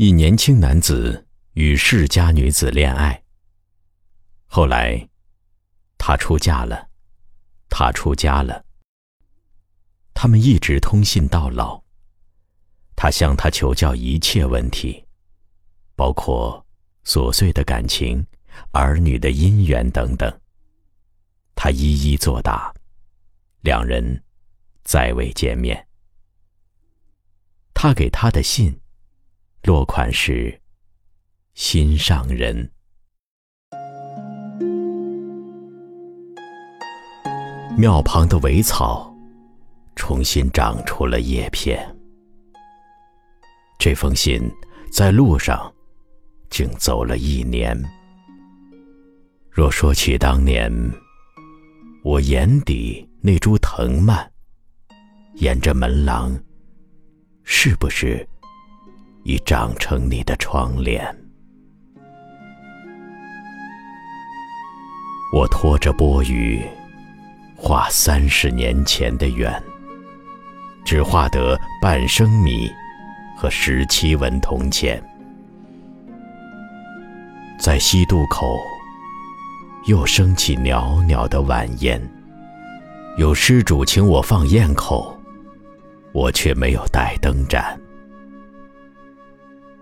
一年轻男子与世家女子恋爱。后来，他出嫁了，他出家了。他们一直通信到老。他向他求教一切问题，包括琐碎的感情、儿女的姻缘等等。他一一作答。两人再未见面。他给他的信。落款是“心上人”。庙旁的苇草重新长出了叶片。这封信在路上竟走了一年。若说起当年，我眼底那株藤蔓，沿着门廊，是不是？已长成你的窗帘。我拖着波鱼，画三十年前的圆，只画得半升米和十七文铜钱。在西渡口，又升起袅袅的晚烟。有施主请我放焰口，我却没有带灯盏。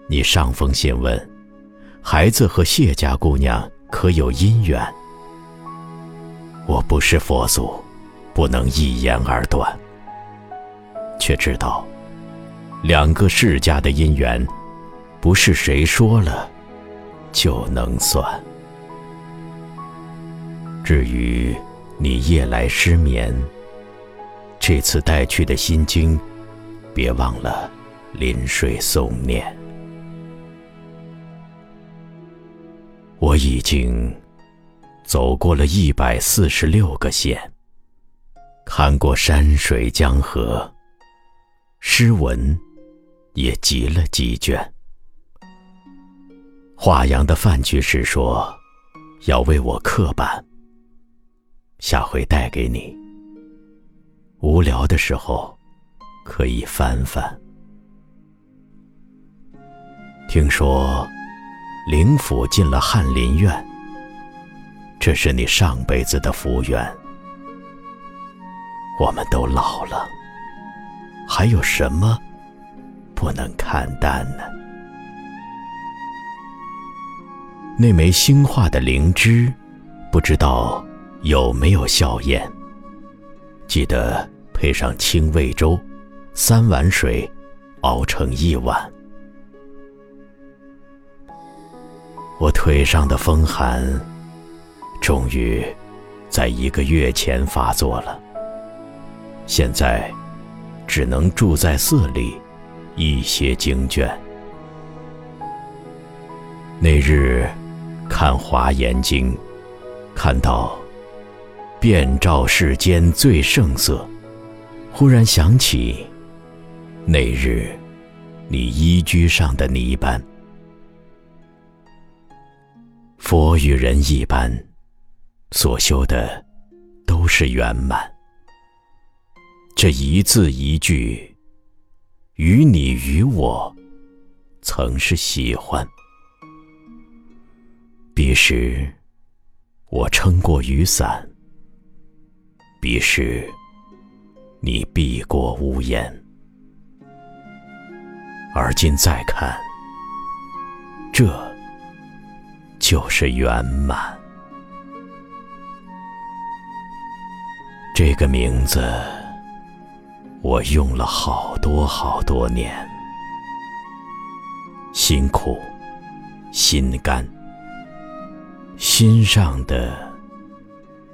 你上封信问，孩子和谢家姑娘可有姻缘？我不是佛祖，不能一言而断。却知道，两个世家的姻缘，不是谁说了就能算。至于你夜来失眠，这次带去的心经，别忘了临睡诵念。我已经走过了一百四十六个县，看过山水江河，诗文也集了几卷。华阳的范居士说要为我刻板，下回带给你。无聊的时候可以翻翻。听说。灵府进了翰林院，这是你上辈子的福缘。我们都老了，还有什么不能看淡呢？那枚新化的灵芝，不知道有没有效验？记得配上清胃粥，三碗水，熬成一碗。我腿上的风寒，终于在一个月前发作了。现在只能住在寺里，一些经卷。那日看《华严经》，看到“遍照世间最胜色”，忽然想起那日你衣居上的泥斑。佛与人一般，所修的都是圆满。这一字一句，与你与我，曾是喜欢。彼时，我撑过雨伞；彼时，你避过屋檐。而今再看，这。就是圆满。这个名字，我用了好多好多年，辛苦、心甘、心上的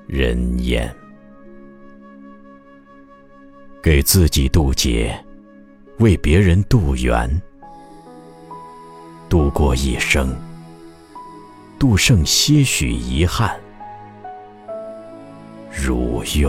人烟，给自己渡劫，为别人渡缘，度过一生。度剩些许遗憾，如愿。